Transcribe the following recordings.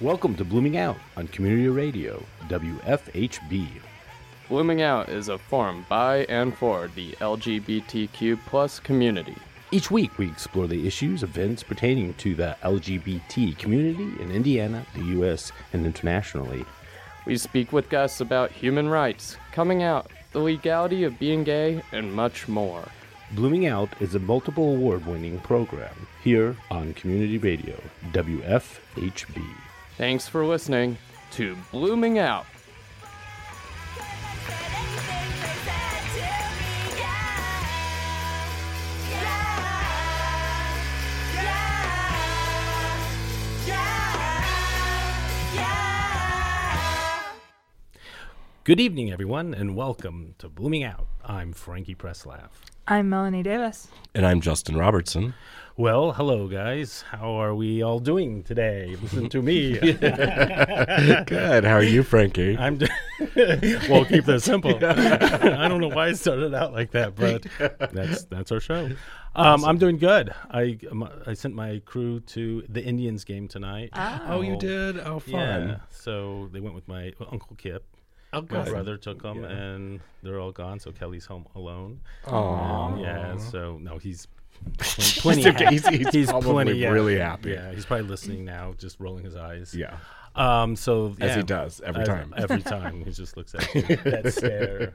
Welcome to Blooming Out on Community Radio, WFHB. Blooming Out is a forum by and for the LGBTQ plus community. Each week, we explore the issues, events pertaining to the LGBT community in Indiana, the U.S., and internationally. We speak with guests about human rights, coming out, the legality of being gay, and much more. Blooming Out is a multiple award winning program here on Community Radio, WFHB. Thanks for listening to Blooming Out. Good evening, everyone, and welcome to Blooming Out. I'm Frankie Presslaff. I'm Melanie Davis. And I'm Justin Robertson. Well, hello, guys. How are we all doing today? Listen to me. Good. How are you, Frankie? I'm. D- well, keep that simple. I don't know why I started out like that, but that's that's our show. Um, I'm doing good. I um, I sent my crew to the Indians game tonight. oh, you did? Oh, fun. Yeah. So they went with my Uncle Kip. Oh, My brother took them, Yeah. and they're all gone. So Kelly's home alone. Aw. Um, yeah. So no, he's Just plenty. okay. He's, he's, He's plenty yeah. really happy. Yeah, he's probably listening now, just rolling his eyes. Yeah. Um. So As yeah, he does every as- time. Every time he just looks at you. that stare.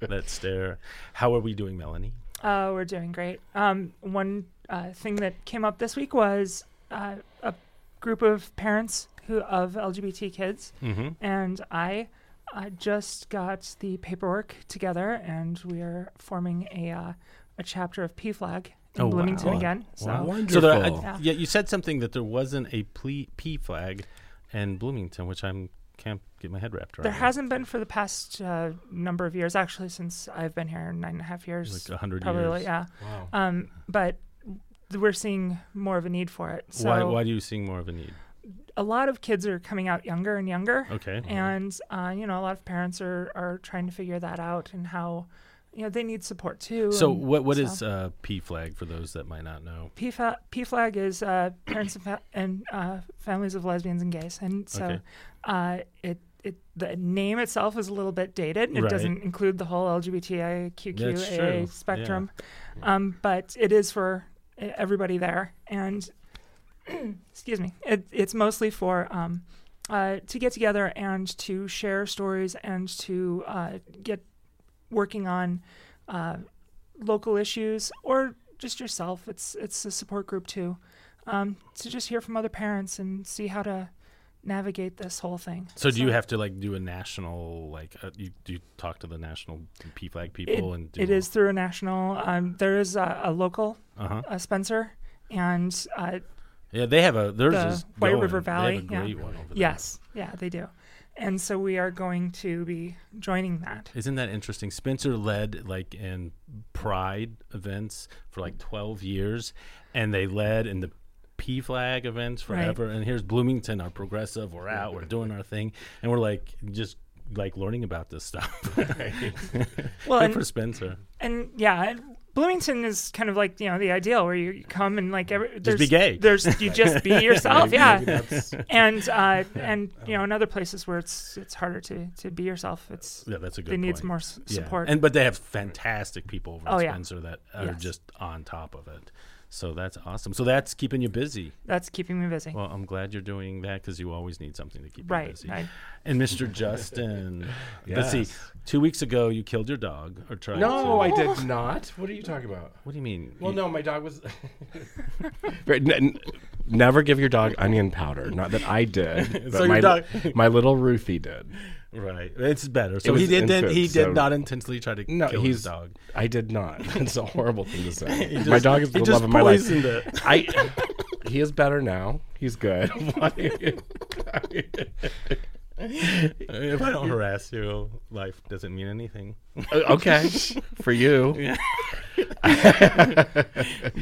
That stare. How are we doing, Melanie? Uh, we're doing great. Um, one uh, thing that came up this week was uh, a group of parents who of LGBT kids, Mm-hmm. and I uh, just got the paperwork together, and we are forming a uh, a chapter of PFLAG in Oh. Bloomington Wow. again. So Wonderful. So there, Yeah. I, yeah, you said something that there wasn't a ple- PFLAG in Bloomington, which I'm can't get my head wrapped around. there hasn't been for the past uh, number of years, actually, since I've been here nine and a half years. like a hundred probably, years. yeah. wow. Um, but we're seeing more of a need for it. So why? Why do you seeing more of a need? A lot of kids are coming out younger and younger, Okay. and uh, you know, a lot of parents are are trying to figure that out and how, you know, they need support too. So what what so- is uh, PFLAG for those that might not know? P flag is uh, parents and, fa- and uh, families of lesbians and gays, and so Okay. uh, it. It, the name itself is a little bit dated. It Right. doesn't include the whole LGBTIQQA spectrum, um, but it is for everybody there. And excuse me, it, it's mostly for um, uh, to get together and to share stories and to uh, get working on uh, local issues or just yourself. It's it's a support group too. Um, to just hear from other parents and see how to navigate this whole thing. So do you have to like do a national like uh, you do you talk to the national PFLAG people and do It is through a national. Um, there is a, a local, uh huh uh, Spencer, and uh, yeah they have a there's The White going. River They have Valley, a yeah. great one over there. yes, yeah, they do. And so we are going to be joining that. Isn't that interesting? Spencer led like in Pride events for like 12 years, and they led in the PFLAG events forever. And here's Bloomington, our progressive. We're out, we're doing our thing, and we're like just like learning about this stuff. Well, Good and, for Spencer. and yeah, and Bloomington is kind of like you know the ideal where you, come and like every, there's, be gay. There's you just be yourself, yeah. And uh, and you know in other places where it's it's harder to to be yourself, it's Yeah, that's a good. they need point. more s- Yeah. support. And but they have fantastic people over Oh, at yeah. Spencer that are Yes. just on top of it. So that's awesome. So that's keeping you busy. That's keeping me busy. Well, I'm glad you're doing that because you always need something to keep you right. busy. I, And Mr. Justin, let's see. Two weeks ago, you killed your dog or tried No, to. I did not. What are you talking about? What do you mean? Well, You- no, my dog was. Right, n- n- never give your dog onion powder. Not that I did. but So your my, dog- my little Ruthie did. Right. It's better. So he did. in did he so- did not intentionally try to No, kill his dog. I did not. It's a horrible thing to say. He my dog is the love of my life. it. I. He is better now. He's good. If I don't harass you, life doesn't mean anything. okay, for you. Yeah.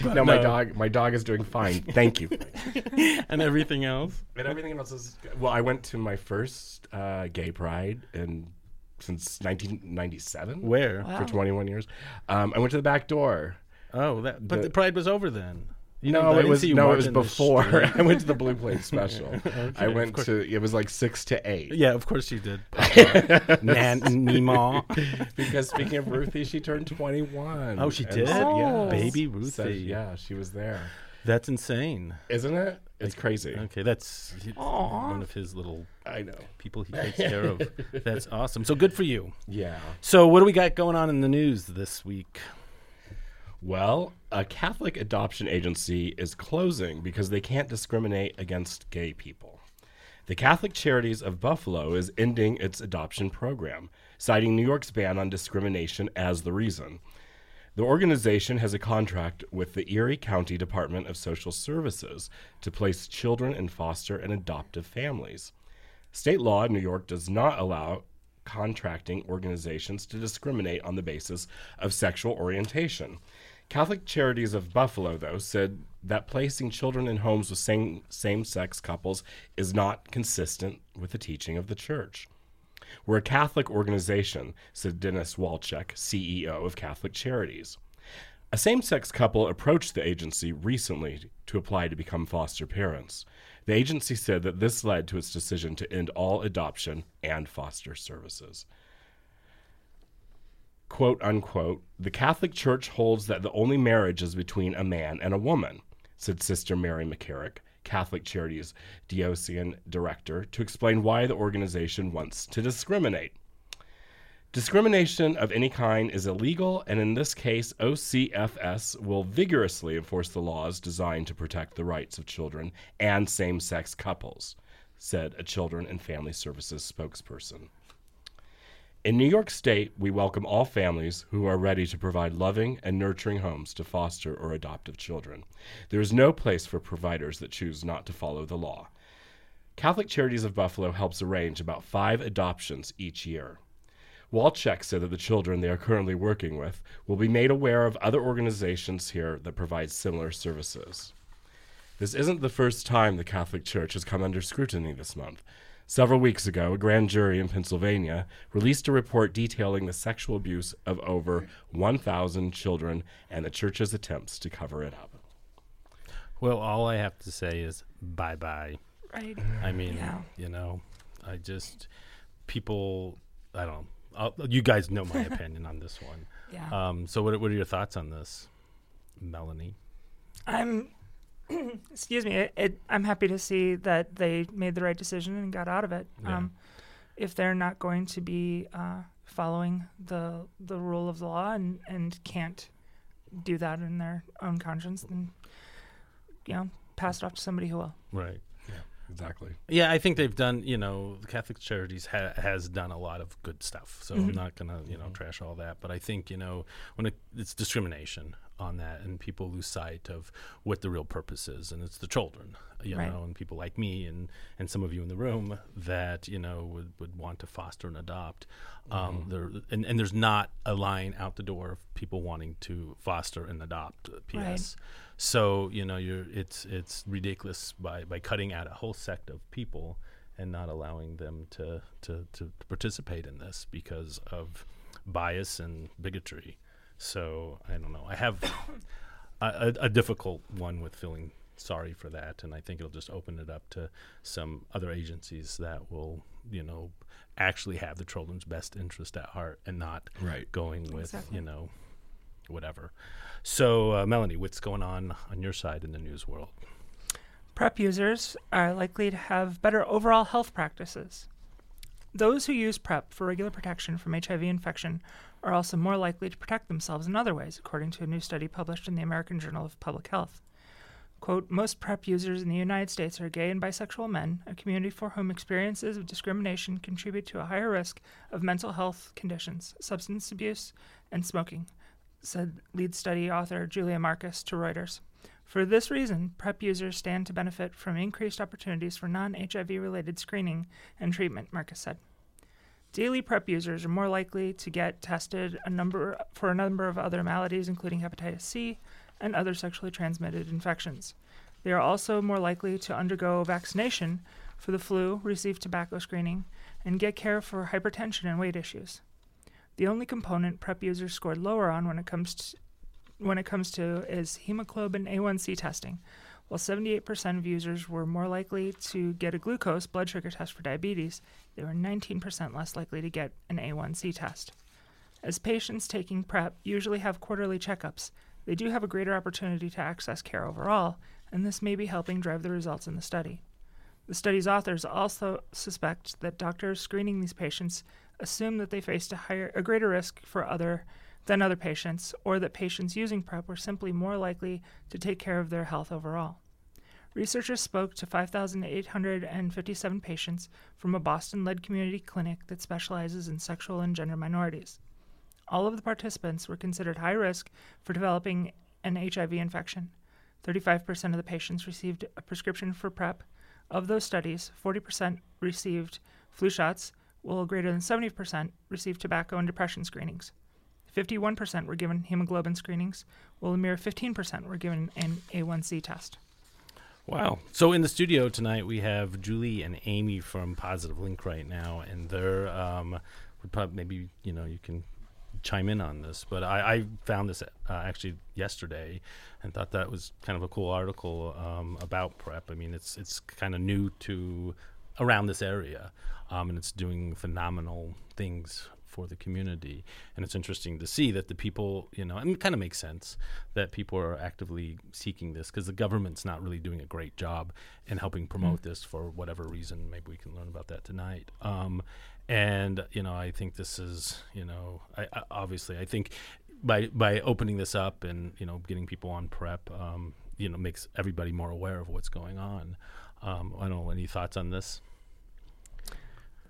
no, my dog. My dog is doing fine. Thank you. and everything else. And everything else is well. I went to my first uh, gay pride in since 1997 Where? Wow. for 21 years. Um, I went to the back door. Oh, that. But The- the pride was over then. You no, it was no, it was before. I went to the Blue Plate Special. Okay, I went to. It was like six to eight. Yeah, of course you did. Nan Nemo. because speaking of Ruthie, she turned 21. Oh, she did? said Oh. yes. Baby Said- Ruthie. yeah, she was there. That's insane. Isn't it? It's crazy. Okay, that's he- Aw. one of his little I know. people he takes care of. That's awesome. So good for you. Yeah. So what do we got going on in the news this week? Well, a Catholic adoption agency is closing because they can't discriminate against gay people. The Catholic Charities of Buffalo is ending its adoption program, citing New York's ban on discrimination as the reason. The organization has a contract with the Erie County Department of Social Services to place children in foster and adoptive families. State law in New York does not allow contracting organizations to discriminate on the basis of sexual orientation. Catholic Charities of Buffalo, though, said that placing children in homes with same same sex couples is not consistent with the teaching of the church. We're a Catholic organization, said Dennis Walczyk, CEO of Catholic Charities. A same sex couple approached the agency recently to apply to become foster parents. The agency said that this led to its decision to end all adoption and foster services. Quote unquote, the Catholic Church holds that the only marriage is between a man and a woman, said Sister Mary McCarrick, Catholic Charities Diocesan Director, to explain why the organization wants to discriminate. Discrimination of any kind is illegal, and in this case, OCFS will vigorously enforce the laws designed to protect the rights of children and same sex couples, said a Children and Family Services spokesperson. In New York State, we welcome all families who are ready to provide loving and nurturing homes to foster or adoptive children. There is no place for providers that choose not to follow the law. Catholic Charities of Buffalo helps arrange about five adoptions each year. Walczyk said that the children they are currently working with will be made aware of other organizations here that provide similar services. This isn't the first time the Catholic Church has come under scrutiny this month. Several weeks ago, a grand jury in Pennsylvania released a report detailing the sexual abuse of over 1,000 children and the church's attempts to cover it up. Well, all I have to say is bye bye. Right. I mean, Yeah. you know, I just people. I don't. know. You guys know my opinion on this one. Yeah. Um, so, what, what are your thoughts on this, Melanie? I'm, excuse me, it, it, I'm happy to see that they made the right decision and got out of it. Yeah. Um, if they're not going to be uh, following the the rule of the law and, and can't do that in their own conscience, then you know, pass it off to somebody who will. Right. Yeah. Exactly. Yeah, I think they've done. You know, the Catholic Charities ha- has done a lot of good stuff. So I'm Mhm. not gonna you know trash all that. But I think you know when it, it's discrimination on that, and people lose sight of what the real purpose is, and it's the children. You Right. know, and people like me and and some of you in the room that you know would, would want to foster and adopt. Um, there and, and there's not a line out the door of people wanting to foster and adopt. uh, PS. Right. So you know, you're it's it's ridiculous by by cutting out a whole sect of people and not allowing them to to to participate in this because of bias and bigotry. So I don't know. I have a, a, a difficult one with feeling sorry for that, and I think it'll just open it up to some other agencies that will, you know, actually have the children's best interest at heart and not Right. going with, Exactly. you know, whatever. So, uh, Melanie, what's going on on your side in the news world? PrEP users are likely to have better overall health practices. Those who use PrEP for regular protection from HIV infection are also more likely to protect themselves in other ways, according to a new study published in the American Journal of Public Health. Quote, most PrEP users in the United States are gay and bisexual men, a community for whom experiences of discrimination contribute to a higher risk of mental health conditions, substance abuse, and smoking, said lead study author Julia Marcus to Reuters. For this reason, PrEP users stand to benefit from increased opportunities for non HIV related screening and treatment, Marcus said. Daily PrEP users are more likely to get tested a number for a number of other maladies, including hepatitis C and other sexually transmitted infections. They are also more likely to undergo vaccination for the flu, receive tobacco screening, and get care for hypertension and weight issues. The only component PrEP users scored lower on when it comes to when it comes to is hemoglobin A1C testing. While 78% of users were more likely to get a glucose blood sugar test for diabetes, they were 19% less likely to get an A1C test. As patients taking PrEP usually have quarterly checkups, they do have a greater opportunity to access care overall, and this may be helping drive the results in the study. The study's authors also suspect that doctors screening these patients assume that they faced a higher a greater risk for other than other patients or that patients using PrEP were simply more likely to take care of their health overall. Researchers spoke to 5,857 patients from a Boston led community clinic that specializes in sexual and gender minorities. All of the participants were considered high risk for developing an HIV infection. 35% of the patients received a prescription for PrEP. Of those studies, 40% received flu shots, while greater than 70% received tobacco and depression screenings. 51% were given hemoglobin screenings, while a mere 15% were given an A1C test. Wow. So in the studio tonight, we have Julie and Amy from Positive Link right now, and they're, um, probably maybe, you know, you can chime in on this, but I, I found this uh, actually yesterday and thought that was kind of a cool article um, about PrEP. I mean, it's, it's kind of new to around this area, um, and it's doing phenomenal things for the community. And it's interesting to see that the people, you know, and it kind of makes sense that people are actively seeking this because the government's not really doing a great job in helping promote mm. this for whatever reason. Maybe we can learn about that tonight. Um, and you know, I think this is, you know, I, I, obviously, I think by by opening this up and you know getting people on prep, um, you know, makes everybody more aware of what's going on. Um, I don't know. Any thoughts on this?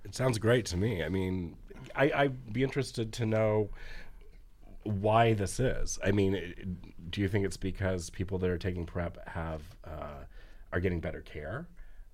It sounds great to me. I mean, I, I'd be interested to know why this is. I mean, do you think it's because people that are taking prep have uh, are getting better care,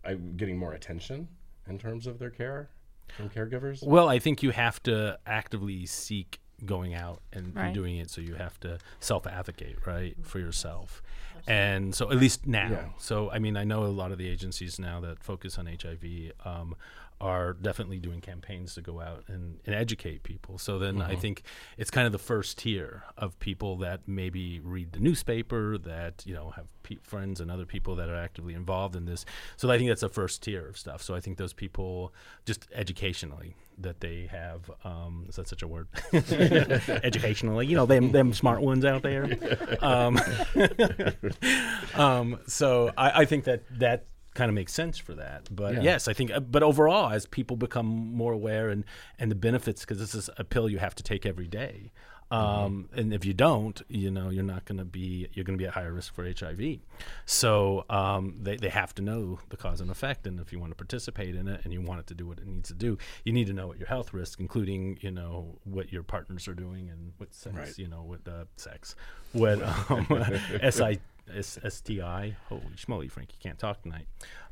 uh, getting more attention in terms of their care from caregivers? Well, I think you have to actively seek going out and, right. doing it, so you have to self advocate, right, for yourself. Absolutely. And so, at least now. Yeah. So, I mean, I know a lot of the agencies now that focus on HIV um, are definitely doing campaigns to go out and, and educate people. So then mm-hmm. I think it's kind of the first tier of people that maybe read the newspaper, that you know have pe- friends and other people that are actively involved in this. So I think that's the first tier of stuff. So I think those people just educationally that they have um, is that such a word? educationally, you know, them them smart ones out there. Um, um, so I, I think that that kind of makes sense for that. But yeah. yes, I think. Uh, but overall, as people become more aware and and the benefits, because this is a pill you have to take every day. Um, mm-hmm. And if you don't, you know, you're not going to be, you're going to be at higher risk for HIV. So um, they, they have to know the cause and effect. And if you want to participate in it and you want it to do what it needs to do, you need to know what your health risk, including, you know, what your partners are doing and what sex, right. you know, with uh, sex, what um, SI, S- STI. Holy schmoly, Frankie can't talk tonight.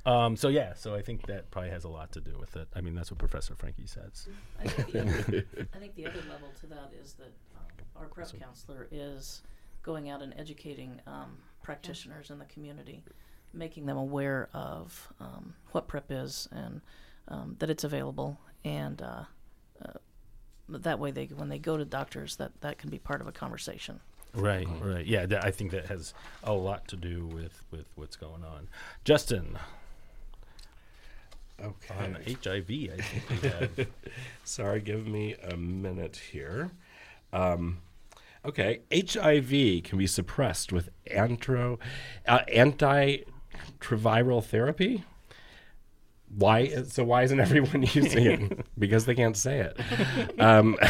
Um, so yeah, so I think that probably has a lot to do with it. I mean, that's what Professor Frankie says. I think the other, I think the other level to that is that um, our PrEP so, counselor is going out and educating um, practitioners in the community, making them aware of um, what PrEP is and um, that it's available, and uh, uh, that way they when they go to doctors, that that can be part of a conversation. Right, mm-hmm. right. Yeah, th- I think that has a lot to do with with what's going on. Justin. Okay. On HIV, I think Sorry, give me a minute here. Um, okay, HIV can be suppressed with antro, uh, antiretroviral therapy why so why isn't everyone using it? Because they can't say it. Um,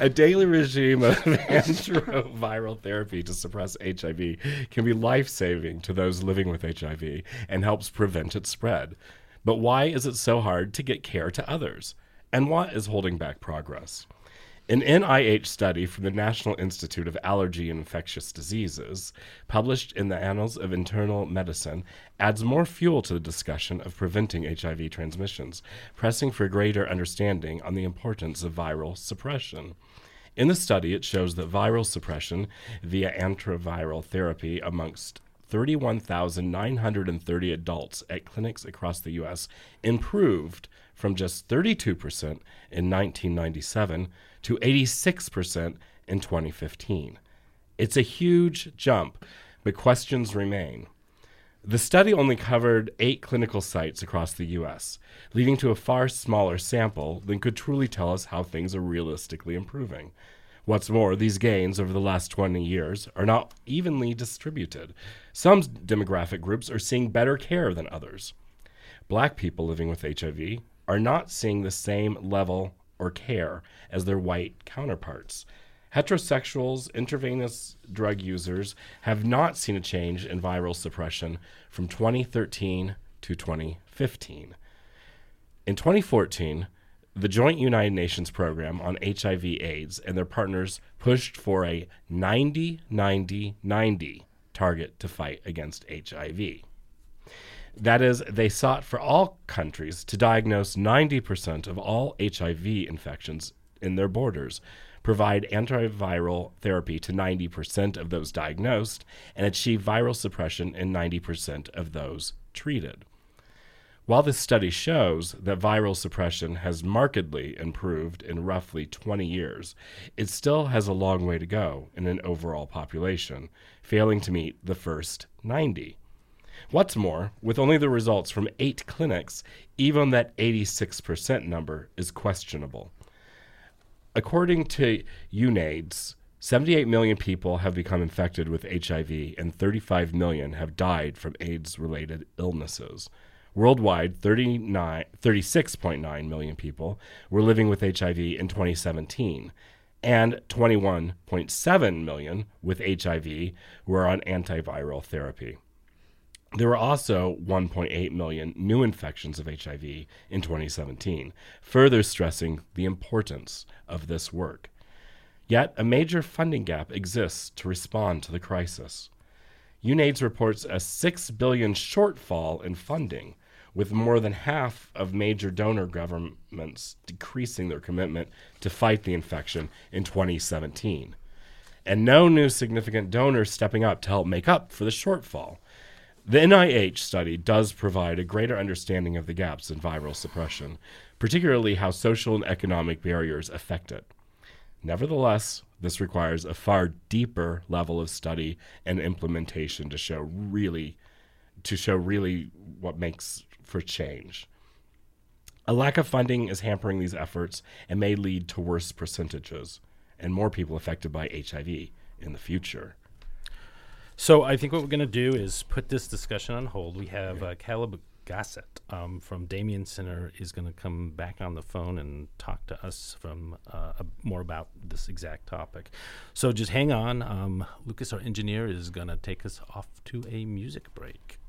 a daily regime of antiviral therapy to suppress hiv can be life-saving to those living with hiv and helps prevent its spread. But why is it so hard to get care to others? And what is holding back progress an NIH study from the National Institute of Allergy and Infectious Diseases, published in the Annals of Internal Medicine, adds more fuel to the discussion of preventing HIV transmissions, pressing for greater understanding on the importance of viral suppression. In the study, it shows that viral suppression via antiviral therapy amongst 31,930 adults at clinics across the U.S. improved from just 32% in 1997 to 86% in 2015. It's a huge jump, but questions remain. The study only covered eight clinical sites across the U.S., leading to a far smaller sample than could truly tell us how things are realistically improving. What's more, these gains over the last 20 years are not evenly distributed. Some demographic groups are seeing better care than others. Black people living with HIV are not seeing the same level or care as their white counterparts. Heterosexuals, intravenous drug users have not seen a change in viral suppression from 2013 to 2015. In 2014, the Joint United Nations program on HIV AIDS and their partners pushed for a 90 90 90 target to fight against HIV. That is, they sought for all countries to diagnose 90% of all HIV infections in their borders provide antiviral therapy to 90% of those diagnosed, and achieve viral suppression in 90% of those treated. While this study shows that viral suppression has markedly improved in roughly 20 years, it still has a long way to go in an overall population, failing to meet the first 90. What's more, with only the results from eight clinics, even that 86% number is questionable. According to UNAIDS, 78 million people have become infected with HIV and 35 million have died from AIDS related illnesses. Worldwide, 36.9 million people were living with HIV in 2017, and 21.7 million with HIV were on antiviral therapy. There were also 1.8 million new infections of HIV in 2017, further stressing the importance of this work. Yet, a major funding gap exists to respond to the crisis. UNAIDS reports a 6 billion shortfall in funding, with more than half of major donor governments decreasing their commitment to fight the infection in 2017. And no new significant donors stepping up to help make up for the shortfall. The NIH study does provide a greater understanding of the gaps in viral suppression, particularly how social and economic barriers affect it. Nevertheless, this requires a far deeper level of study and implementation to show really to show really what makes for change. A lack of funding is hampering these efforts and may lead to worse percentages and more people affected by HIV in the future. So I think what we're going to do is put this discussion on hold. We have uh, Kaleb Gosset um, from Damien Center is going to come back on the phone and talk to us from uh, more about this exact topic. So just hang on. Um, Lucas, our engineer, is going to take us off to a music break.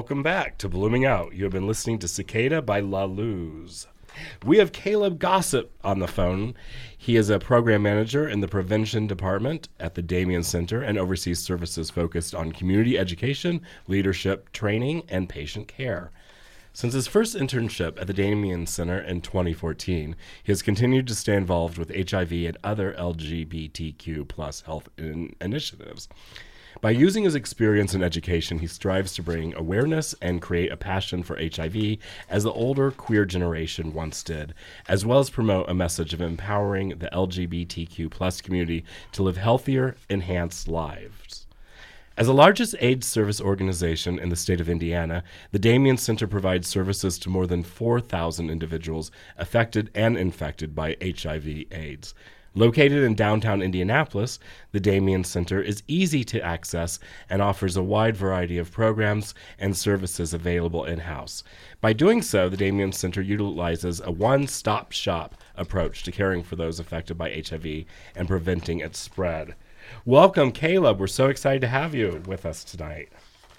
Welcome back to Blooming Out. You have been listening to Cicada by La Luz. We have Kaleb Gosset on the phone. He is a program manager in the prevention department at the Damien Center and oversees services focused on community education, leadership, training, and patient care. Since his first internship at the Damien Center in 2014, he has continued to stay involved with HIV and other LGBTQ plus health in- initiatives. By using his experience in education, he strives to bring awareness and create a passion for HIV as the older queer generation once did, as well as promote a message of empowering the LGBTQ plus community to live healthier, enhanced lives. As the largest AIDS service organization in the state of Indiana, the Damien Center provides services to more than 4,000 individuals affected and infected by HIV/AIDS. Located in downtown Indianapolis, the Damien Center is easy to access and offers a wide variety of programs and services available in house. By doing so, the Damien Center utilizes a one stop shop approach to caring for those affected by HIV and preventing its spread. Welcome, Kaleb. We're so excited to have you with us tonight.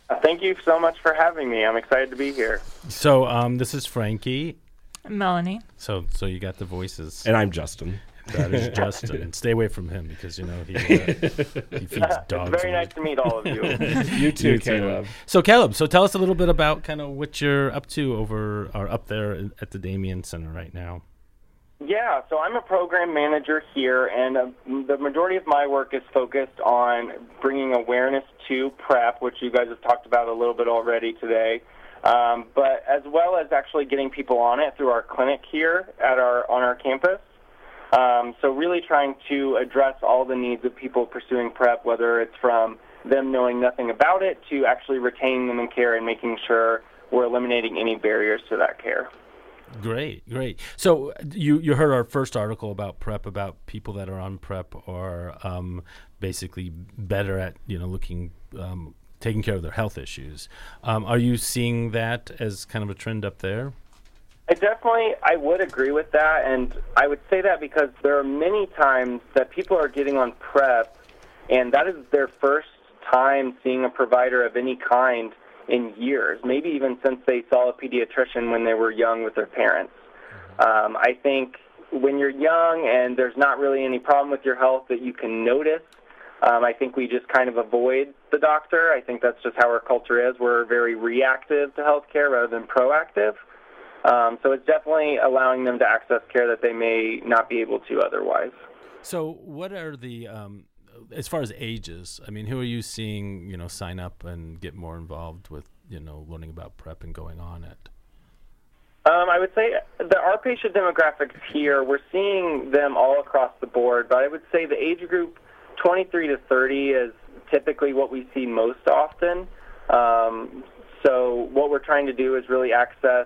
Uh, thank you so much for having me. I'm excited to be here. So, um, this is Frankie. Melanie. So, so you got the voices. And I'm Justin. That is Justin. Stay away from him because you know he, uh, he feeds dogs. It's very nice to meet all of you. you too, Kaleb. So, Kaleb, so tell us a little bit about kind of what you're up to over or up there at the Damien Center right now. Yeah, so I'm a program manager here, and uh, the majority of my work is focused on bringing awareness to PrEP, which you guys have talked about a little bit already today, um, but as well as actually getting people on it through our clinic here at our on our campus. Um, so really trying to address all the needs of people pursuing PrEP, whether it's from them knowing nothing about it to actually retaining them in care and making sure we're eliminating any barriers to that care. Great, great. So you you heard our first article about prep about people that are on prep are um, basically better at you know looking um, taking care of their health issues. Um, are you seeing that as kind of a trend up there? I definitely, I would agree with that, and I would say that because there are many times that people are getting on PrEP, and that is their first time seeing a provider of any kind in years, maybe even since they saw a pediatrician when they were young with their parents. Um, I think when you're young and there's not really any problem with your health that you can notice, um, I think we just kind of avoid the doctor. I think that's just how our culture is. We're very reactive to healthcare rather than proactive. Um, so it's definitely allowing them to access care that they may not be able to otherwise. So, what are the um, as far as ages, I mean, who are you seeing, you know, sign up and get more involved with, you know, learning about prep and going on it? Um, I would say that our patient demographics here, we're seeing them all across the board, but I would say the age group 23 to 30 is typically what we see most often. Um, so what we're trying to do is really access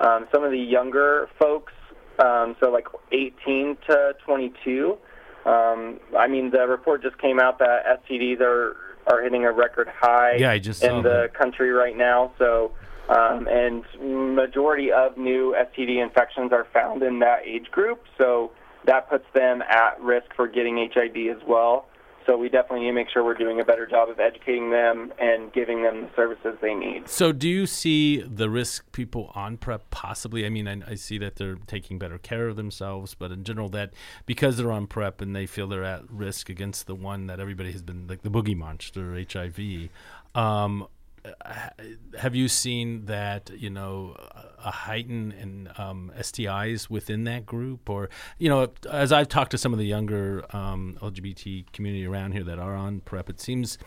um, some of the younger folks, um, so like 18 to 22. Um, I mean, the report just came out that STDs are are hitting a record high yeah, I just in the that. country right now. So, um, and majority of new STD infections are found in that age group. So that puts them at risk for getting HIV as well. So we definitely need to make sure we're doing a better job of educating them and giving them the services they need. So do you see the risk people on PrEP possibly? I mean, I, I, see that they're taking better care of themselves, but in general, that because they're on PrEP and they feel they're at risk against the one that everybody has been like the boogie monster, HIV. Um, have you seen that you know a heighten in um, STIs within that group, or you know, as I've talked to some of the younger um, LGBT community around here that are on prep, it seems,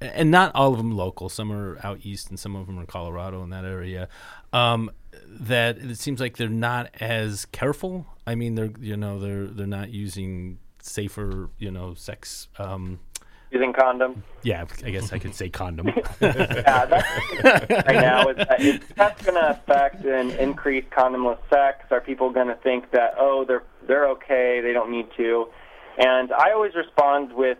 and not all of them local. Some are out east, and some of them are in Colorado in that area. Um, that it seems like they're not as careful. I mean, they're you know they're they're not using safer you know sex um, using condom. Yeah, I guess I could say condom. yeah, that's right now is that is that's going to affect an increased condomless sex. Are people going to think that oh they're they're okay, they don't need to? And I always respond with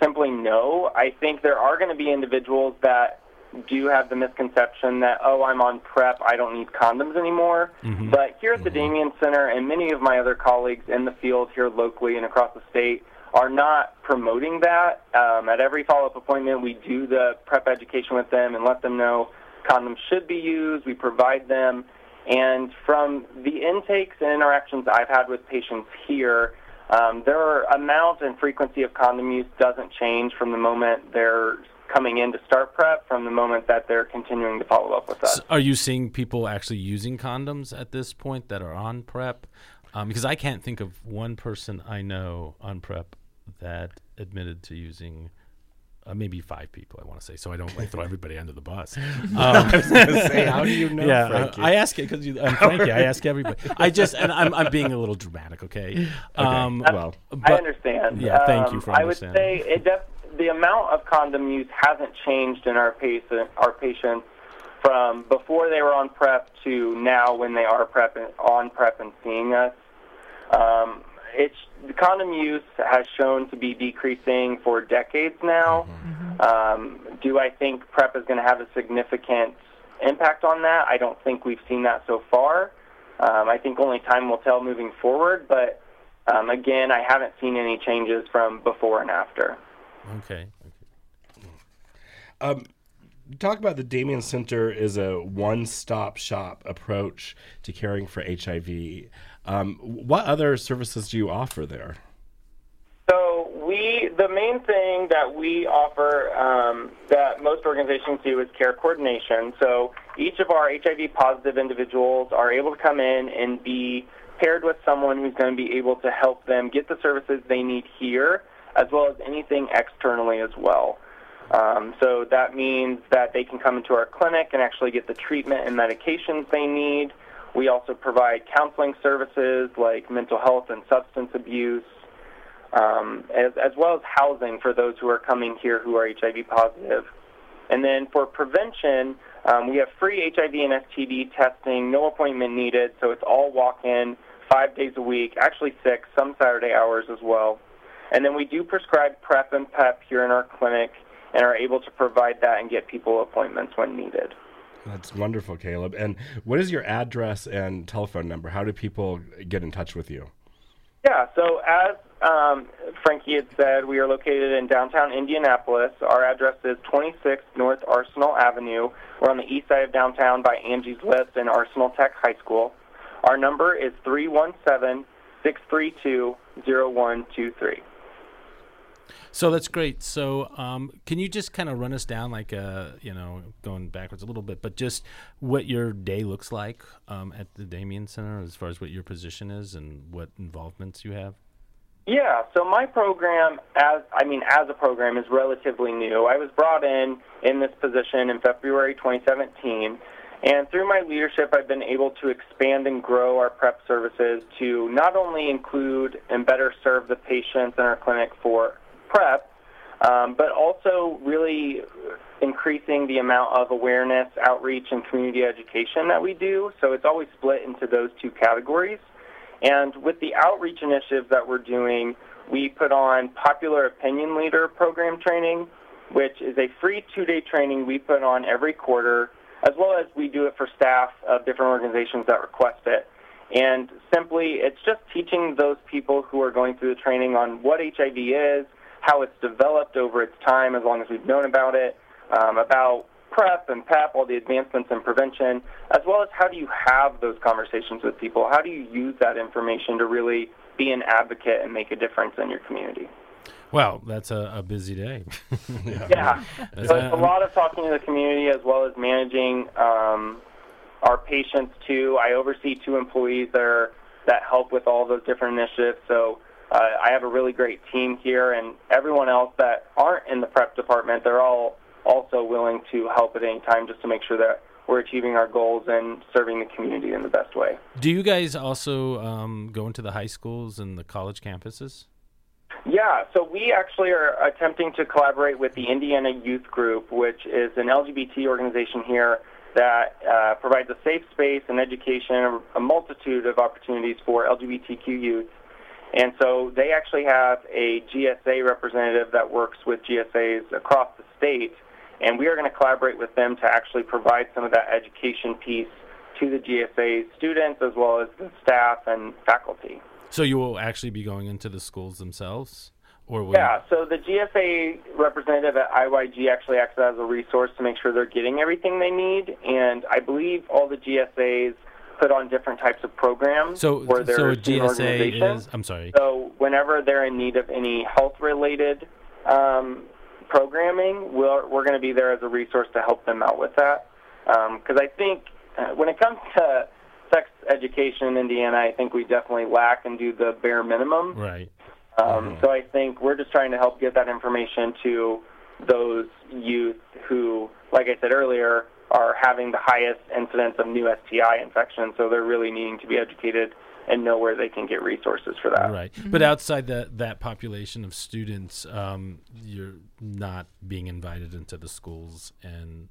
simply no. I think there are going to be individuals that do have the misconception that oh I'm on prep, I don't need condoms anymore. Mm-hmm. But here at the mm-hmm. Damien Center and many of my other colleagues in the field here locally and across the state are not promoting that. Um, at every follow-up appointment, we do the prep education with them and let them know condoms should be used. We provide them. And from the intakes and interactions I've had with patients here, um, their amount and frequency of condom use doesn't change from the moment they're coming in to start prep from the moment that they're continuing to follow up with us. So are you seeing people actually using condoms at this point that are on prep? Um, because I can't think of one person I know on prep that admitted to using uh, maybe five people. I want to say, so I don't like throw everybody under the bus. Um, I was going to say, how do you know? Yeah, Frankie? I ask it because I'm Frankie. I ask everybody. I just and I'm I'm being a little dramatic. Okay. okay. Um, well, but, I understand. Yeah, thank you for um, I would say it def- the amount of condom use hasn't changed in our patient our patients from before they were on prep to now when they are prep and, on prep and seeing us. Um, it's the condom use has shown to be decreasing for decades now. Mm-hmm. Um, do I think PrEP is going to have a significant impact on that? I don't think we've seen that so far. Um, I think only time will tell moving forward, but um, again, I haven't seen any changes from before and after. Okay. okay. Um, talk about the Damien Center is a one-stop shop approach to caring for HIV. Um, what other services do you offer there? So we, the main thing that we offer um, that most organizations do is care coordination. So each of our HIV positive individuals are able to come in and be paired with someone who's going to be able to help them get the services they need here, as well as anything externally as well. Um, so that means that they can come into our clinic and actually get the treatment and medications they need. We also provide counseling services like mental health and substance abuse, um, as, as well as housing for those who are coming here who are HIV positive. And then for prevention, um, we have free HIV and STD testing, no appointment needed, so it's all walk in five days a week, actually six, some Saturday hours as well. And then we do prescribe PrEP and PEP here in our clinic and are able to provide that and get people appointments when needed. That's wonderful, Kaleb. And what is your address and telephone number? How do people get in touch with you? Yeah, so as um, Frankie had said, we are located in downtown Indianapolis. Our address is 26 North Arsenal Avenue. We're on the east side of downtown by Angie's List and Arsenal Tech High School. Our number is 317 632 0123. So that's great. So um, can you just kind of run us down, like, uh, you know, going backwards a little bit, but just what your day looks like um, at the Damien Center as far as what your position is and what involvements you have? Yeah, so my program, as I mean, as a program, is relatively new. I was brought in in this position in February 2017, and through my leadership, I've been able to expand and grow our PrEP services to not only include and better serve the patients in our clinic for PrEP, um, but also really increasing the amount of awareness, outreach, and community education that we do. So it's always split into those two categories. And with the outreach initiatives that we're doing, we put on popular opinion leader program training, which is a free two day training we put on every quarter, as well as we do it for staff of different organizations that request it. And simply, it's just teaching those people who are going through the training on what HIV is, how it's developed over its time, as long as we've known about it, um, about PrEP and PEP, all the advancements in prevention, as well as how do you have those conversations with people? How do you use that information to really be an advocate and make a difference in your community? Well, that's a, a busy day. yeah. yeah. So it's a lot of talking to the community as well as managing um, our patients too. I oversee two employees that are, that help with all those different initiatives. So uh, I have a really great team here, and everyone else that aren't in the PrEP department, they're all also willing to help at any time just to make sure that we're achieving our goals and serving the community in the best way. Do you guys also um, go into the high schools and the college campuses? Yeah, so we actually are attempting to collaborate with the Indiana Youth Group, which is an LGBT organization here that uh, provides a safe space and education, a multitude of opportunities for LGBTQ youth and so they actually have a GSA representative that works with GSAs across the state, and we are going to collaborate with them to actually provide some of that education piece to the GSA students as well as the staff and faculty. So you will actually be going into the schools themselves? Or yeah, so the GSA representative at IYG actually acts as a resource to make sure they're getting everything they need, and I believe all the GSAs put on different types of programs so, their so a GSA is. I'm sorry. So whenever they're in need of any health-related um, programming, we're, we're going to be there as a resource to help them out with that. Because I think uh, when it comes to sex education in Indiana, I think we definitely lack and do the bare minimum. Right. Um, So I think we're just trying to help get that information to those youth who, like I said earlier, are having the highest incidence of new STI infections. So they're really needing to be educated and know where they can get resources for that. Right. But outside that that population of students, um, you're not being invited into the schools and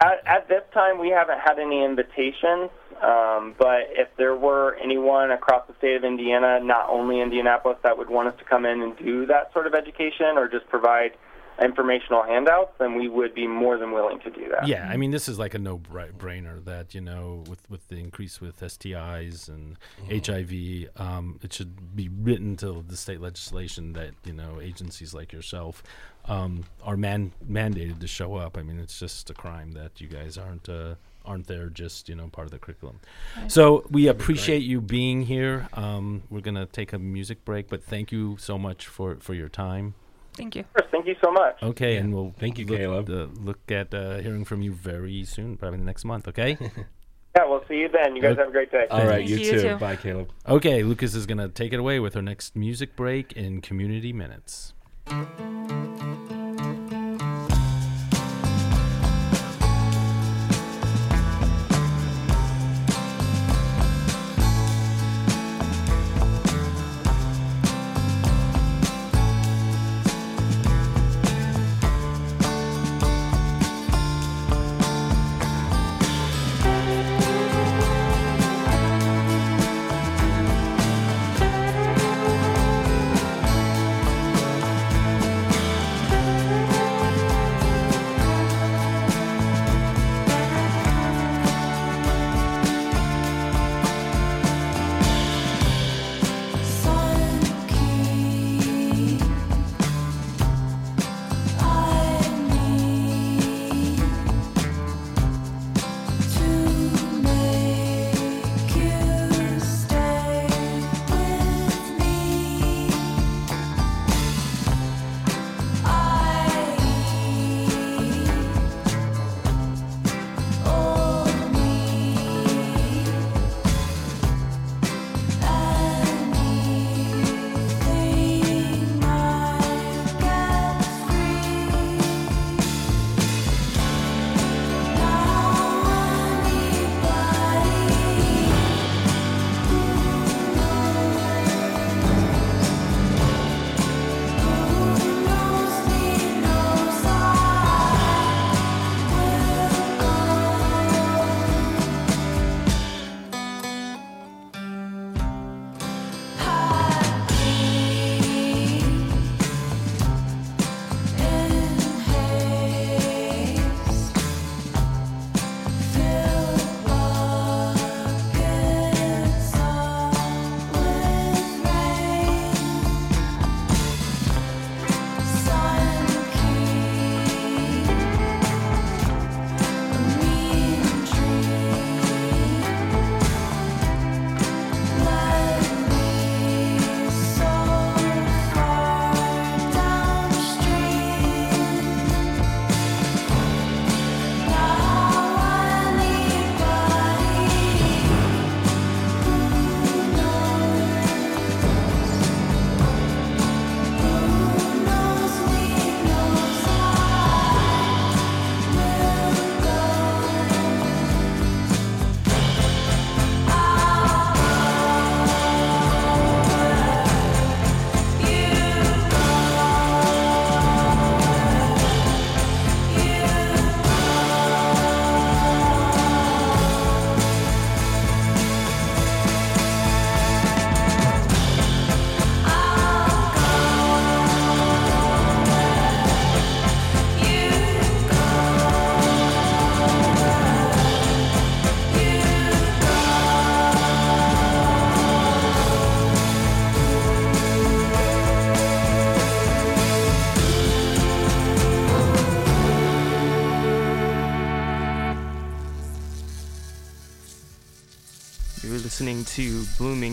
At, at this time, we haven't had any invitations, um, but if there were anyone across the state of Indiana, not only Indianapolis, that would want us to come in and do that sort of education or just provide informational handouts, then we would be more than willing to do that. Yeah, I mean, this is like a no-brainer that you know, with with the increase with STIs and HIV, um, it should be written to the state legislation that you know agencies like yourself um, are man mandated to show up. I mean, it's just a crime that you guys aren't. Uh, aren't there just you know part of the curriculum so we appreciate you being here um, we're gonna take a music break but thank you so much for for your time Thank you. Thank you so much. Okay, and we'll Thank you, look, Kaleb. Uh, look at uh, hearing from you very soon, probably the next month. Okay. Yeah, we'll see you then. You guys Okay. have a great day. All right, Thank you, you, you too. too. Bye, Kaleb. okay. Lucas is gonna take it away with her next music break in community minutes.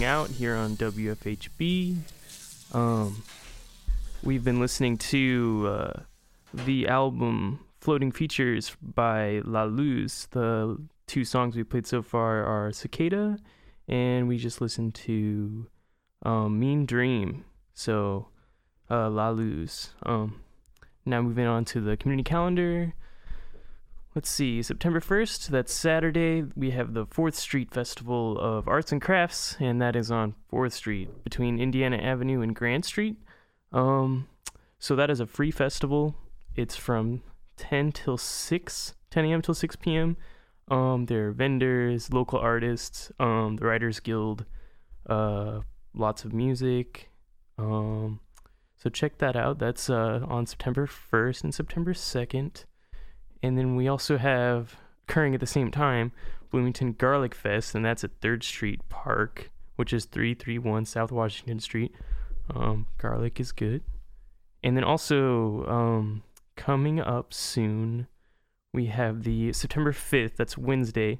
Out here on WFHB. Um, we've been listening to uh, the album Floating Features by La Luz. The two songs we played so far are Cicada, and we just listened to um, Mean Dream. So, uh, La Luz. Um, now moving on to the community calendar. Let's see, September 1st, that's Saturday, we have the 4th Street Festival of Arts and Crafts, and that is on 4th Street between Indiana Avenue and Grant Street. Um, so that is a free festival. It's from 10 till 6, 10 a.m. till 6 p.m. Um, there are vendors, local artists, um, the Writers Guild, uh, lots of music. Um, so check that out. That's uh, on September 1st and September 2nd. And then we also have occurring at the same time Bloomington Garlic Fest, and that's at 3rd Street Park, which is 331 South Washington Street. Um, garlic is good. And then also um, coming up soon, we have the September 5th, that's Wednesday,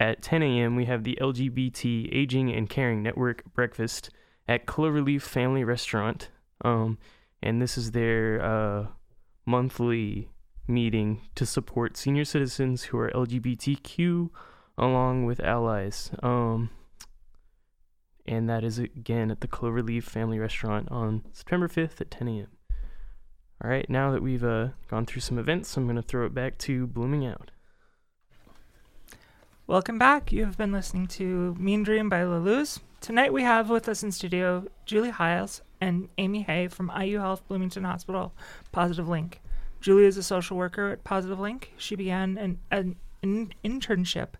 at 10 a.m., we have the LGBT Aging and Caring Network breakfast at Cloverleaf Family Restaurant. Um, and this is their uh, monthly meeting to support senior citizens who are LGBTQ along with allies. Um, and that is again at the Cloverleaf Family Restaurant on September 5th at 10 a.m. All right, now that we've uh, gone through some events, I'm going to throw it back to Blooming Out. Welcome back. You have been listening to Mean Dream by La Luz. Tonight we have with us in studio Julie Hiles and Amy Hay from IU Health Bloomington Hospital Positive Link. Julie is a social worker at Positive Link. She began an, an, an internship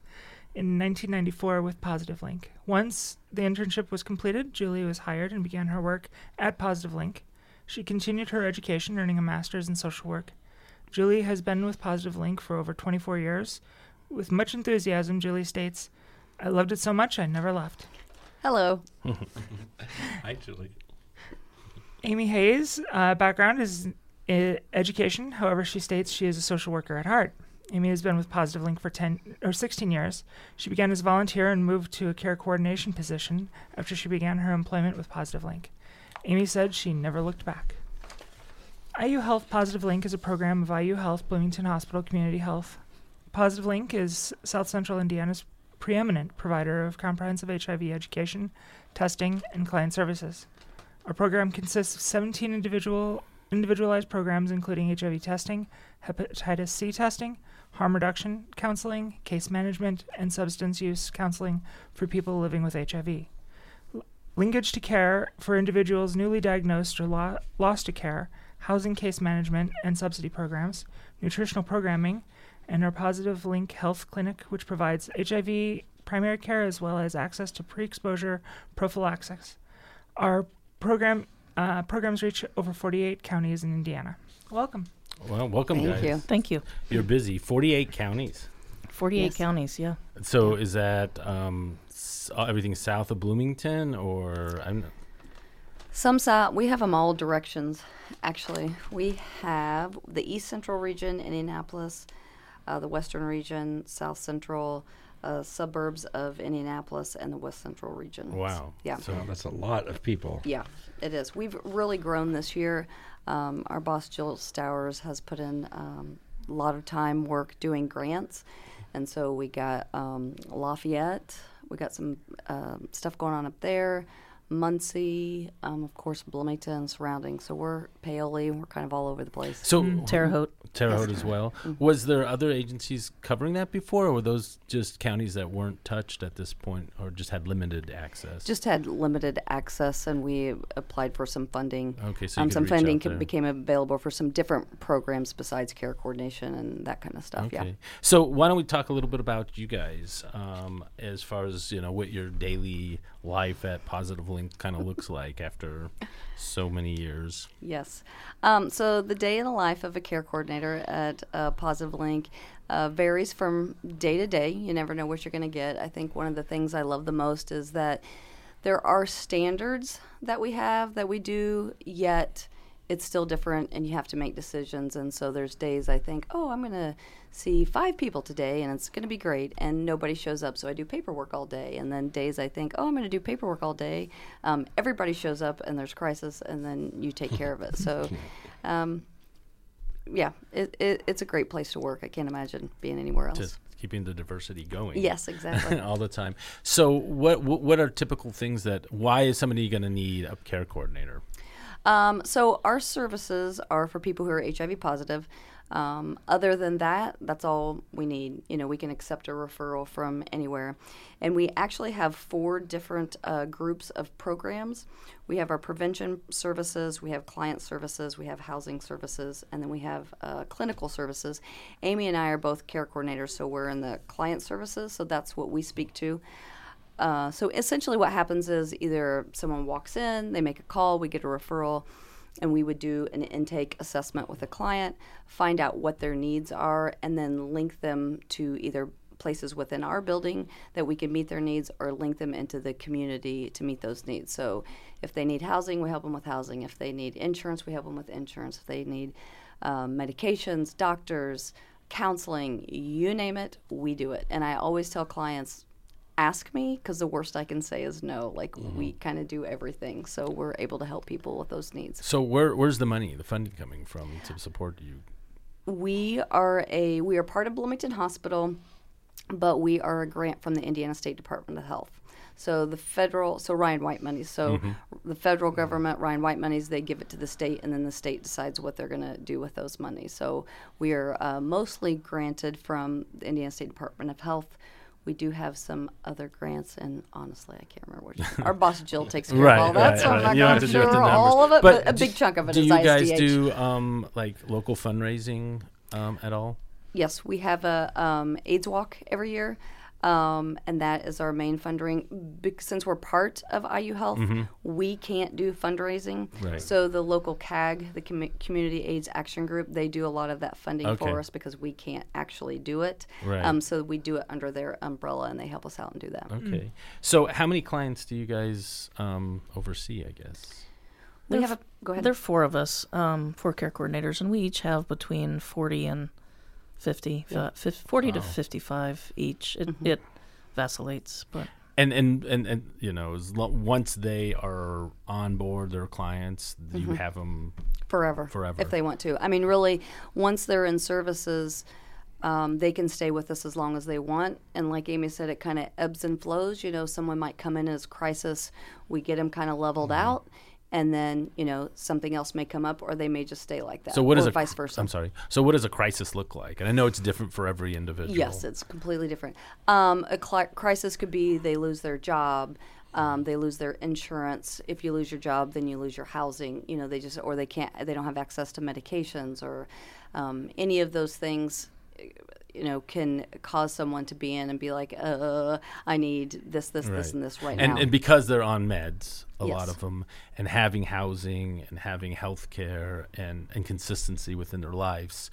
in 1994 with Positive Link. Once the internship was completed, Julie was hired and began her work at Positive Link. She continued her education, earning a master's in social work. Julie has been with Positive Link for over 24 years. With much enthusiasm, Julie states, I loved it so much I never left. Hello. Hi, Julie. Amy Hay's uh, background is education. However, she states she is a social worker at heart. Amy has been with Positive Link for 10 or 16 years. She began as a volunteer and moved to a care coordination position after she began her employment with Positive Link. Amy said she never looked back. IU Health Positive Link is a program of IU Health Bloomington Hospital Community Health. Positive Link is South Central Indiana's preeminent provider of comprehensive HIV education, testing, and client services. Our program consists of 17 individual individualized programs including HIV testing, hepatitis C testing, harm reduction counseling, case management, and substance use counseling for people living with HIV. linkage to care for individuals newly diagnosed or lo- lost to care, housing case management and subsidy programs, nutritional programming, and our Positive Link Health Clinic, which provides HIV primary care as well as access to pre exposure prophylaxis. Our program uh, programs reach over 48 counties in Indiana. Welcome. Well, welcome, Thank guys. you. Thank you. You're busy. 48 counties. 48 Yes. counties, yeah. So is that um, s- uh, everything south of Bloomington, or I'm Some side, we have them all directions, actually. We have the East Central region, Indianapolis, uh, the Western region, South Central, uh, suburbs of Indianapolis, and the West Central region. wow? Yeah. So Wow, that's a lot of people. Yeah, it is. We've really grown this year. Um, our boss Jill Stowers has put in um, a lot of time work doing grants, and so we got um, Lafayette. We got some um stuff going on up there. Muncie, um, of course, Bloomington, surrounding. So we're Paoli. We're kind of all over the place. so Terre Haute. Terre Haute as well. Was there other agencies covering that before, or were those just counties that weren't touched at this point, or just had limited access? Just had limited access, and we applied for some funding. okay, so you um, could some reach funding out there. became available for some different programs besides care coordination and that kind of stuff. Okay. Yeah. So why don't we talk a little bit about you guys, um, as far as you know, what your daily life at Positive Kind of looks like after so many years. Yes. Um, so the day in the life of a care coordinator at uh, Positive Link uh, varies from day to day. You never know what you're going to get. I think one of the things I love the most is that there are standards that we have that we do, yet it's still different and you have to make decisions. And so there's days i think oh i'm going to see five people today and it's going to be great and nobody shows up so i do paperwork all day. And then days i think oh i'm going to do paperwork all day um, everybody shows up and there's crisis and then you take care of it. So um, yeah it, it, it's a great place to work. I can't imagine being anywhere else. Just keeping the diversity going. Yes exactly. All the time. So what, what what are typical things that why is somebody going to need a care coordinator um, so our services are for people who are HIV positive. Um, other than that, that's all we need. You know, we can accept a referral from anywhere. And we actually have four different uh, groups of programs. We have our prevention services, we have client services, we have housing services, and then we have uh, clinical services. Amy and I are both care coordinators, so we're in the client services, so that's what we speak to. Uh, so essentially, what happens is either someone walks in, they make a call, we get a referral, and we would do an intake assessment with a client, find out what their needs are, and then link them to either places within our building that we can meet their needs or link them into the community to meet those needs. So if they need housing, we help them with housing. If they need insurance, we help them with insurance. If they need um, medications, doctors, counseling, you name it, we do it. And I always tell clients ask me because the worst I can say is no. Like mm-hmm. we kind of do everything, so we're able to help people with those needs. So where where's the money, the funding coming from to support you? We are a we are part of Bloomington Hospital, but we are a grant from the Indiana State Department of Health. So the federal, so Ryan White money. So mm-hmm. the federal government, Ryan White monies, they give it to the state, and then the state decides what they're going to do with those monies. So we are uh, mostly granted from the Indiana State Department of Health we do have some other grants, and honestly, I can't remember which. Our boss Jill takes care right, of all that, right, so right. I'm not going to sure all of it, but, but a big chunk of it do is you ISDH. guys do um, like local fundraising um, at all? Yes, we have a um, AIDS walk every year. Um, and that is our main funding. since we're part of IU Health, mm-hmm. we can't do fundraising. Right. So the local CAG, the Com- Community AIDS Action Group, they do a lot of that funding okay. for us because we can't actually do it. Right. Um, so we do it under their umbrella, and they help us out and do that. Okay. Mm. So how many clients do you guys um, oversee? I guess. We there have a go ahead. There are four of us, um, four care coordinators, and we each have between forty and 50, yeah. uh, 50 40 wow. to 55 each. It, mm-hmm. it vacillates, but and and and, and you know, lo- once they are on board, their clients, mm-hmm. you have them forever, forever if they want to. I mean, really, once they're in services. Um, they can stay with us as long as they want. And like Amy said, it kind of ebbs and flows. You know, someone might come in as crisis. We get them kind of leveled mm-hmm. out and then you know something else may come up or they may just stay like that so what is a vice versa. I'm sorry. So what does a crisis look like? And i know it's different for every individual. Yes it's completely different. Um, a cl- crisis could be they lose their job um, they lose their insurance. If you lose your job then you lose your housing. You know they just or they can't they don't have access to medications or um, any of those things you know, can cause someone to be in and be like, uh, I need this, this, right. this, and this right and, now. And because they're on meds, a yes. lot of them, and having housing and having health care and, and consistency within their lives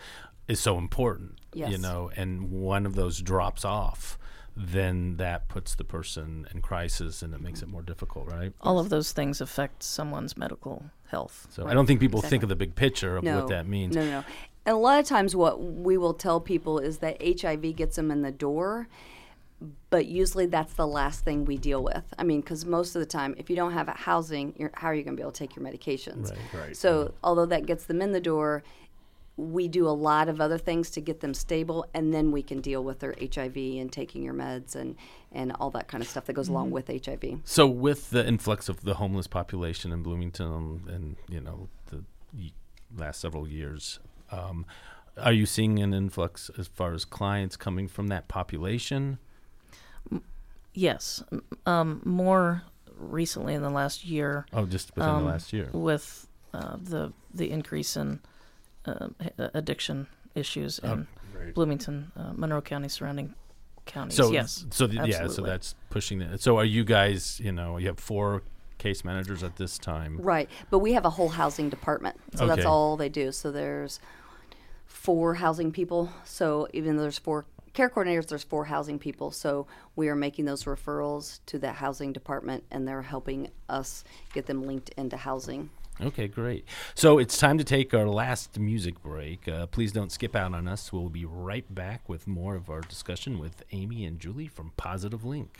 is so important, yes. you know, and one of those drops off then that puts the person in crisis and it makes it more difficult, right? All of those things affect someone's medical health. So right. I don't think people exactly. think of the big picture of no, what that means. No, no, no. And a lot of times, what we will tell people is that HIV gets them in the door, but usually that's the last thing we deal with. I mean, because most of the time, if you don't have housing, how are you going to be able to take your medications? Right, right. So, yeah. although that gets them in the door, we do a lot of other things to get them stable, and then we can deal with their HIV and taking your meds and, and all that kind of stuff that goes along mm-hmm. with HIV. So, with the influx of the homeless population in Bloomington, and you know the last several years, um, are you seeing an influx as far as clients coming from that population? Yes, um, more recently in the last year. Oh, just within um, the last year, with uh, the the increase in uh, addiction issues oh, in right. Bloomington, uh, Monroe County, surrounding counties. So yes, so the, yeah, so that's pushing it. So are you guys? You know, you have four case managers at this time. Right, but we have a whole housing department, so okay. that's all they do. So there's four housing people. So even though there's four care coordinators, there's four housing people. So we are making those referrals to that housing department, and they're helping us get them linked into housing. Okay, great. So it's time to take our last music break. Uh, please don't skip out on us. We'll be right back with more of our discussion with Amy and Julie from Positive Link.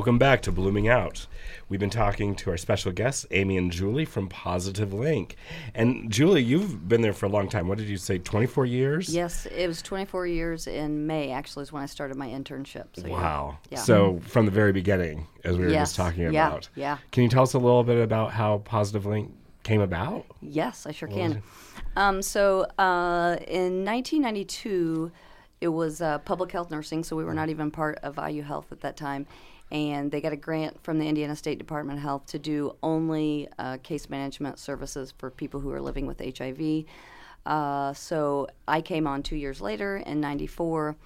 Welcome back to Blooming Out. We've been talking to our special guests, Amy and Julie from Positive Link. And Julie, you've been there for a long time. What did you say, 24 years? Yes, it was 24 years in May, actually, is when I started my internship. So wow. Yeah. So from the very beginning, as we were yes. just talking about. Yeah, yeah. Can you tell us a little bit about how Positive Link came about? Yes, I sure can. Um, so uh, in 1992, it was uh, public health nursing, so we were not even part of IU Health at that time and they got a grant from the Indiana State Department of Health to do only uh, case management services for people who are living with HIV. Uh, so I came on two years later in '94.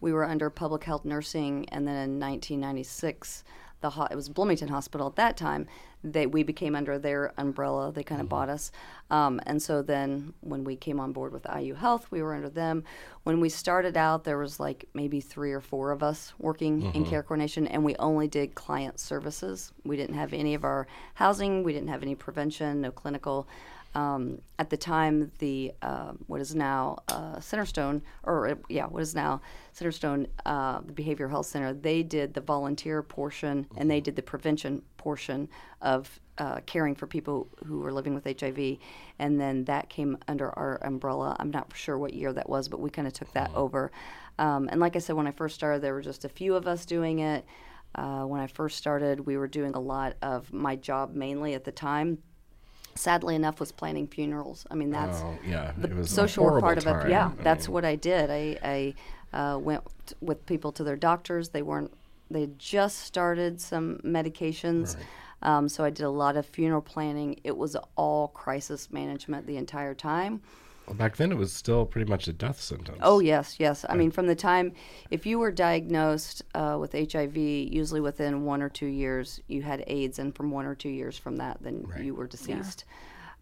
We were under public health nursing, and then in 1996, the ho- it was Bloomington Hospital at that time. They we became under their umbrella. They kind of mm-hmm. bought us, um, and so then when we came on board with IU Health, we were under them. When we started out, there was like maybe three or four of us working mm-hmm. in care coordination, and we only did client services. We didn't have any of our housing. We didn't have any prevention, no clinical. Um, at the time, the uh, what is now uh, Centerstone, or yeah, what is now Centerstone, uh, the Behavioral Health Center, they did the volunteer portion and they did the prevention portion of uh, caring for people who were living with HIV, and then that came under our umbrella. I'm not sure what year that was, but we kind of took that over. Um, and like I said, when I first started, there were just a few of us doing it. Uh, when I first started, we were doing a lot of my job mainly at the time sadly enough was planning funerals i mean that's oh, yeah the social part of it yeah I that's mean. what i did i, I uh, went t- with people to their doctors they weren't they just started some medications right. Um, so I did a lot of funeral planning. It was all crisis management the entire time. Well, back then it was still pretty much a death sentence. Oh yes, yes. I mean, from the time if you were diagnosed uh, with HIV, usually within one or two years you had AIDS, and from one or two years from that, then Right. you were deceased.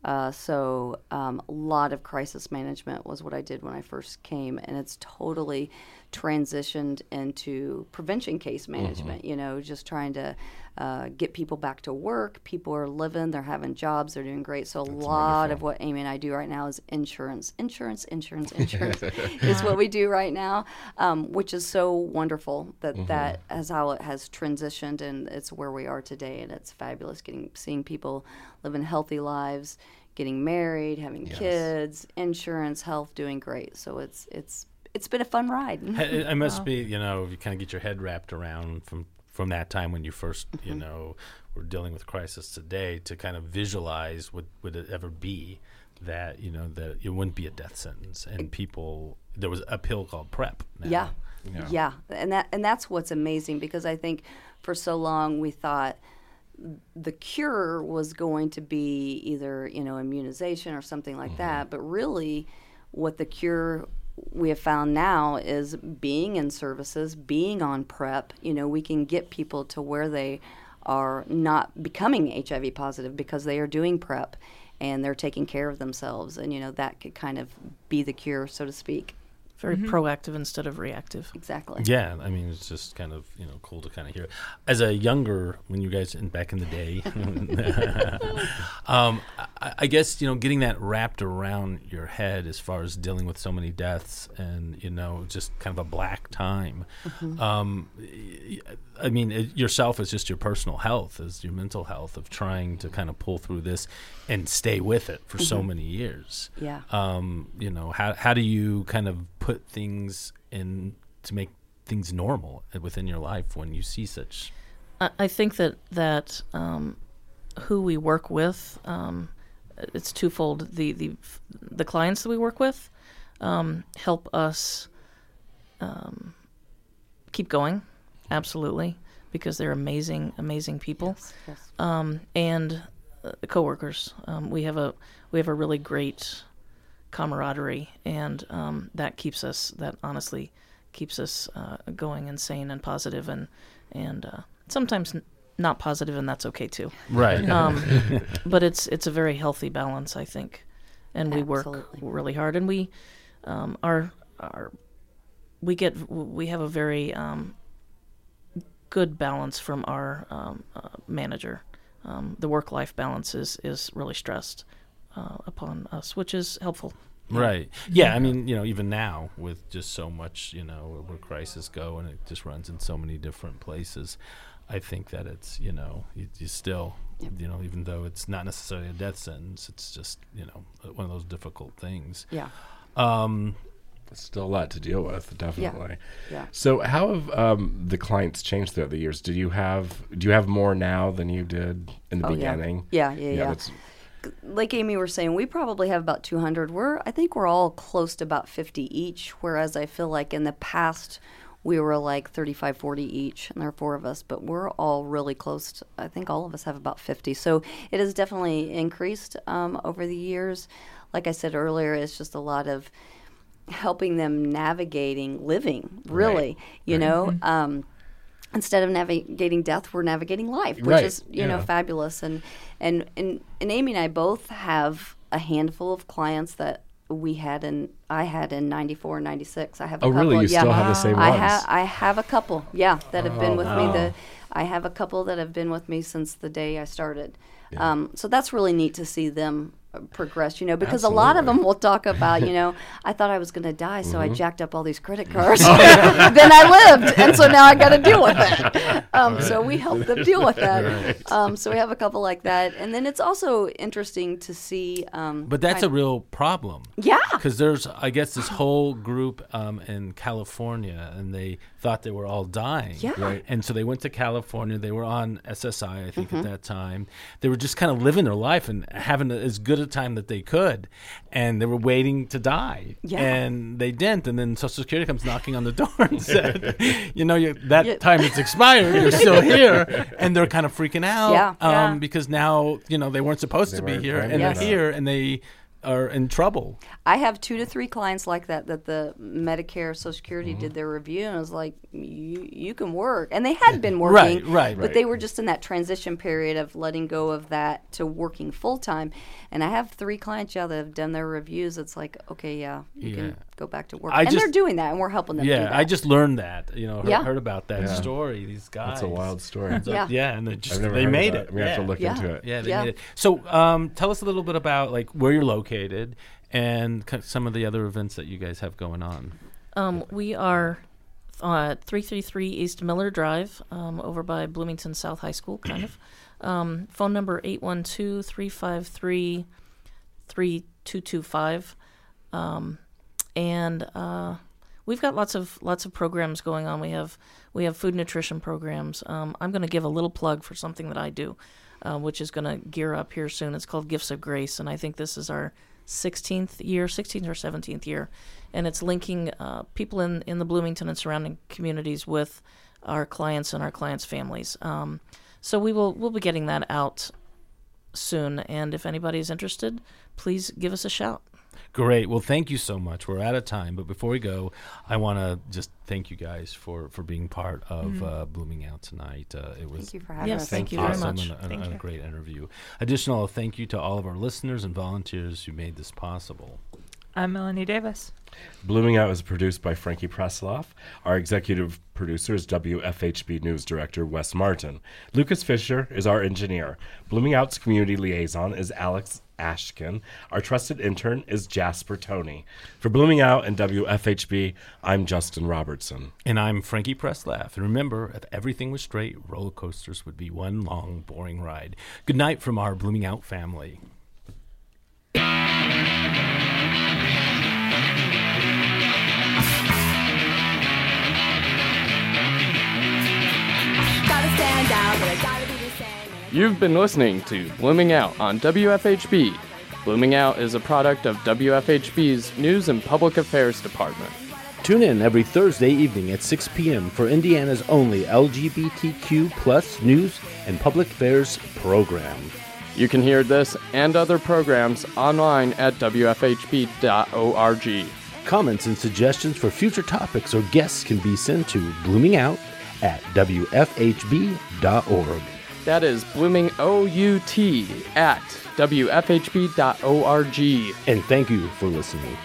Uh, so um, a lot of crisis management was what I did when I first came, and it's totally transitioned into prevention case management. You know, just trying to uh, get people back to work. People are living, they're having jobs, they're doing great. So a lot of what Amy and I do right now is insurance, insurance, insurance, insurance is what we do right now, um, which is so wonderful that that is how it has transitioned, and it's where we are today, and it's fabulous getting seeing people living healthy lives. Getting married, having kids, insurance, health, doing great. So it's it's it's been a fun ride. it, it must be you know you kind of get your head wrapped around from from that time when you 1st Mm-hmm. you know were dealing with crisis today to kind of visualize what would it ever be that you know that it wouldn't be a death sentence and people there was a pill called PrEP now. Yeah. Yeah. yeah. And that and that's what's amazing because I think for so long we thought the cure was going to be either, you know, immunization or something like that, but really what the cure we have found now is being in services, being on PrEP, you know, we can get people to where they are not becoming HIV positive because they are doing PrEP and they're taking care of themselves and you know that could kind of be the cure so to speak. Very proactive instead of reactive. Exactly. Yeah, I mean it's just kind of you know cool to kind of hear. As a younger, when you guys in back in the day, um, I, I guess you know getting that wrapped around your head as far as dealing with so many deaths and you know just kind of a black time. Um, y- I mean it, yourself as just your personal health, as your mental health of trying to kind of pull through this and stay with it for so many years Yeah. um, you know how how do you kind of put things in to make things normal within your life when you see such I, I think that that um, who we work with, um, it's twofold. The the the clients that we work with um, help us um, keep going, absolutely, because they're amazing, amazing people. Yes. um, and uh, coworkers. Um, we have a we have a really great camaraderie, and um, that keeps us that honestly keeps us uh, going and sane and positive and and uh, sometimes n- not positive, and that's okay too. right Um, but it's it's a very healthy balance, I think, and we work really hard, and we um, are are we get we have a very um, good balance from our um, uh, manager. Um, the work life balance is is really stressed uh, upon us, which is helpful. right yeah i mean you know even now with just so much you know where crisis go and it just runs in so many different places i think that it's you know you, you still you know even though it's not necessarily a death sentence it's just you know one of those difficult things Yeah. um Still a lot to deal with, definitely. Yeah. So, how have um, the clients changed throughout the years? Do you have do you have more now than you did in the Oh, yeah. beginning? Yeah, yeah, yeah. Like Amy were saying, we probably have about 200. We're, I think we're all close to about 50 each, whereas I feel like in the past we were like 35, 40 each, and there are four of us, but we're all really close. To, I think all of us have about 50. So it has definitely increased um, over the years. Like I said earlier, it's just a lot of helping them navigating living, really, you know. Um, instead of navigating death, we're navigating life, which Right, is you know fabulous. And and and and Amy and I both have a handful of clients that we had in I had in 94 and 96. I have a Oh, couple. really? You yeah. still have the same ones? Oh, have I have a couple. Yeah, that have been oh, with me the I have a couple that have been with me since the day I started. Um, so that's really neat to see them uh, progress, you know, because a lot of them will talk about, you know, I thought I was going to die, so I Mm-hmm. jacked up all these credit cards. then I lived, and so now I got to deal with it. Um, So we help them deal with that. Um, so we have a couple like that, and then it's also interesting to see. Um, But that's a real problem. yeah. Because there's, I guess, this whole group um, in California, and they thought they were all dying. Yeah. Right. And so they went to California. They were on SSI, I think, Mm-hmm. at that time. They were just kind of living their life and having as good a time that they could, and they were waiting to die, Yeah. and they didn't. And then Social Security comes knocking on the door and said, "You know, you, that Yeah. time it's expired. You're still here," and they're kind of freaking out, Yeah. um, Yeah. because now you know they weren't supposed They to be weren't here, planning and they're that. here, and they are in trouble. I have two to three clients like that that the Medicare Social Security Mm-hmm. did their review and was like, you you can work, and they had been working, Right, right, but right. they were just in that transition period of letting go of that to working full time. And I have three clients yeah that have done their reviews. It's like, okay, yeah, you Yeah. can go back to work, I and they're doing that, and we're helping them. do Yeah, that. I just learned that. You know, heard, Yeah. heard about that Yeah. story. These guys. That's a wild story. Yeah. Yeah, and they just they made that. it. I'm gonna have to look Yeah. into it. Yeah, they Yeah. made it. So, um, tell us a little bit about like where you're located and c- some of the other events that you guys have going on. Um, we are uh, 333 East Miller Drive um, over by Bloomington South High School, kind of. Um, phone number 812 353 3225. Um, And uh, we've got lots of lots of programs going on. We have we have food nutrition programs. Um, I'm going to give a little plug for something that I do, uh, which is going to gear up here soon. It's called Gifts of Grace, and I think this is our 16th year, 16th or 17th year, and it's linking uh, people in in the Bloomington and surrounding communities with our clients and our clients' families. Um, so we will we'll be getting that out soon, and if anybody's interested, please give us a shout. Great. Well, thank you so much. We're out of time, but before we go, I want to just thank you guys for for being part of uh, Blooming Out tonight. Uh, it was Thank you for having Yes, us. thank you very much. and, a- Thank and a great interview. Additional thank you to all of our listeners and volunteers who made this possible. I'm Melanie Davis. Blooming Out is produced by Frankie Presslaff. Our executive producer is WFHB News Director Wes Martin. Lucas Fisher is our engineer. Blooming Out's community liaison is Alex Ashkin. Our trusted intern is Jasper Tony. For Blooming Out and WFHB, I'm Justin Robertson. And I'm Frankie Presslaff. And remember, if everything was straight, roller coasters would be one long, boring ride. Good night from our Blooming Out family. Gotta stand out, but I gotta be the same. You've been listening to Blooming Out on WFHB. Blooming Out is a product of WFHB's News and Public Affairs Department. Tune in every Thursday evening at 6 p.m. for Indiana's only LGBTQ plus news and public affairs program. You can hear this and other programs online at WFHB.org. Comments and suggestions for future topics or guests can be sent to bloomingout at WFHB.org. That is Blooming OUT at WFHB.org. And thank you for listening.